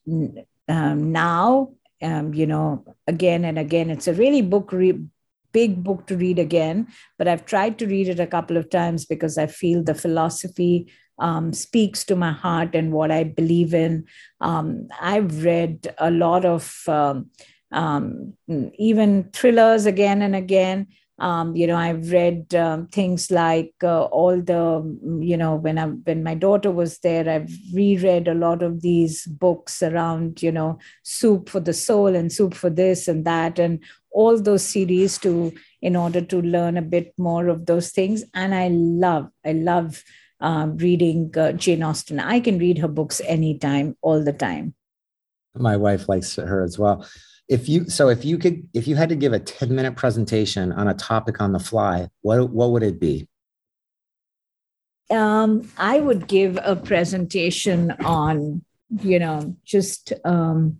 um, now, um, you know, again and again. It's a really book re- big book to read again, but I've tried to read it a couple of times because I feel the philosophy um, speaks to my heart and what I believe in. Um, I've read a lot of um, um even thrillers again and again. Um, you know, I've read um, things like uh, all the, you know, when I when my daughter was there, I've reread a lot of these books around, you know, soup for the soul and soup for this and that, and all those series to in order to learn a bit more of those things. And I love, I love uh, reading uh, Jane Austen. I can read her books anytime, all the time. My wife likes her as well if you so if you could if you had to give a 10 minute presentation on a topic on the fly what what would it be um, i would give a presentation on you know just um,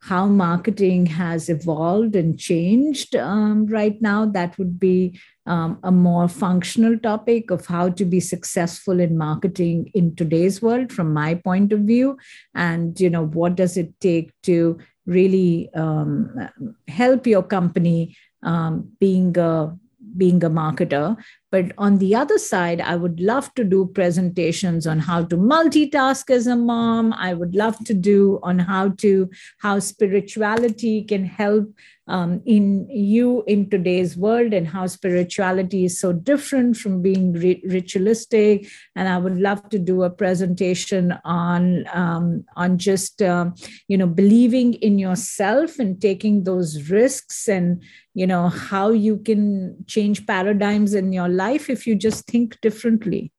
how marketing has evolved and changed um, right now that would be um, a more functional topic of how to be successful in marketing in today's world from my point of view. And you know what does it take to really um, help your company um, being a being a marketer? But on the other side i would love to do presentations on how to multitask as a mom. I would love to do on how to how spirituality can help um, in you in today's world and how spirituality is so different from being ritualistic. And I would love to do a presentation on um, on just um, you know believing in yourself and taking those risks and you know how you can change paradigms in your life if you just think differently.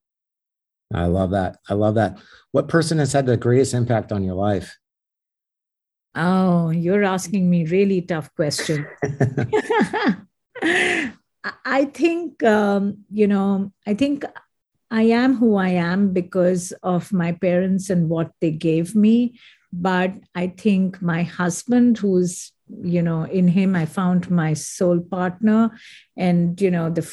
I love that. I love that. What person has had the greatest impact on your life? Oh, you're asking me really tough question. (laughs) (laughs) I think, um, you know, I think I am who I am because of my parents and what they gave me. But I think my husband, who's you know in him i found my soul partner and you know the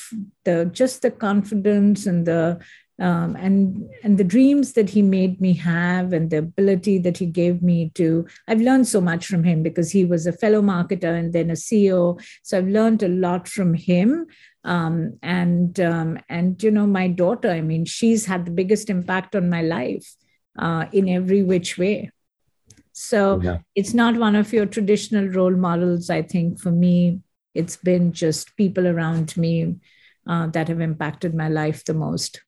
the just the confidence and the um, and and the dreams that he made me have and the ability that he gave me to i've learned so much from him because he was a fellow marketer and then a ceo so i've learned a lot from him. Um, and um, and you know my daughter i mean she's had the biggest impact on my life uh, in every which way. So yeah. it's not one of your traditional role models i think. For me it's been just people around me uh, that have impacted my life the most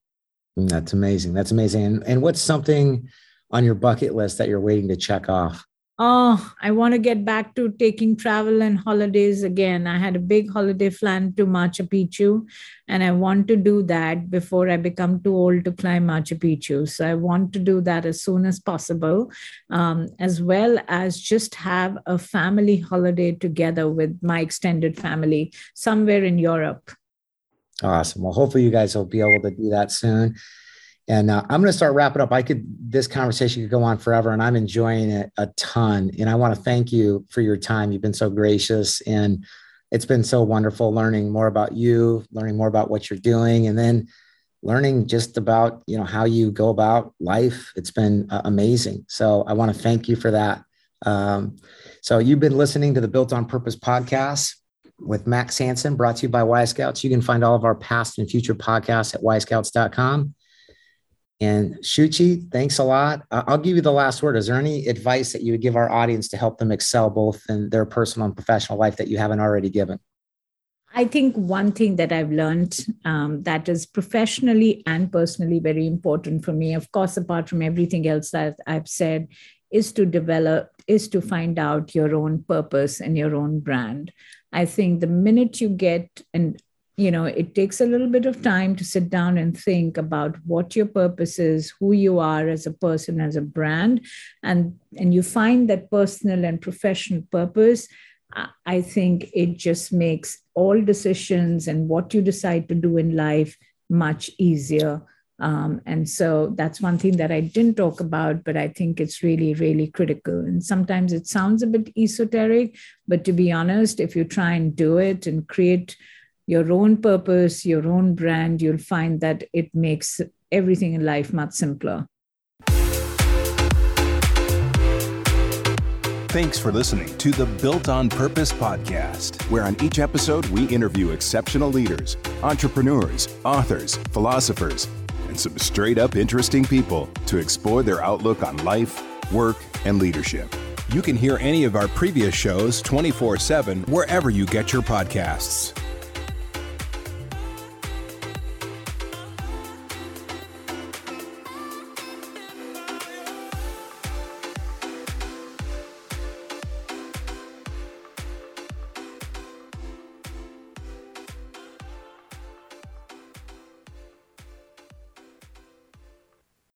that's amazing. That's amazing. And, and what's something on your bucket list that you're waiting to check off? Oh, I want to get back to taking travel and holidays again. I had a big holiday planned to Machu Picchu, and I want to do that before I become too old to climb Machu Picchu. So I want to do that as soon as possible, um, as well as just have a family holiday together with my extended family somewhere in Europe. Awesome. Well, hopefully you guys will be able to do that soon. And uh, I'm going to start wrapping up. I could, this conversation could go on forever, and I'm enjoying it a ton. And I want to thank you for your time. You've been so gracious, and it's been so wonderful learning more about you, learning more about what you're doing, and then learning just about you know how you go about life. It's been uh, amazing. So I want to thank you for that. Um, so you've been listening to the Built on Purpose podcast with Max Hanson, brought to you by Y Scouts. You can find all of our past and future podcasts at yscouts.com. And Shuchi, thanks a lot. I'll give you the last word. Is there any advice that you would give our audience to help them excel both in their personal and professional life that you haven't already given? I think one thing that I've learned um, that is professionally and personally very important for me, of course, apart from everything else that I've said, is to develop, is to find out your own purpose and your own brand. I think the minute you get, and you know, it takes a little bit of time to sit down and think about what your purpose is, who you are as a person, as a brand, and and you find that personal and professional purpose. I think it just makes all decisions and what you decide to do in life much easier um, and so that's one thing that I didn't talk about, but I think it's really, really critical. And sometimes it sounds a bit esoteric, but to be honest, if you try and do it and create your own purpose, your own brand, you'll find that it makes everything in life much simpler. Thanks for listening to the Built on Purpose podcast, where on each episode we interview exceptional leaders, entrepreneurs, authors, philosophers, and some straight up interesting people to explore their outlook on life, work, and leadership. You can hear any of our previous shows 24 7 wherever you get your podcasts.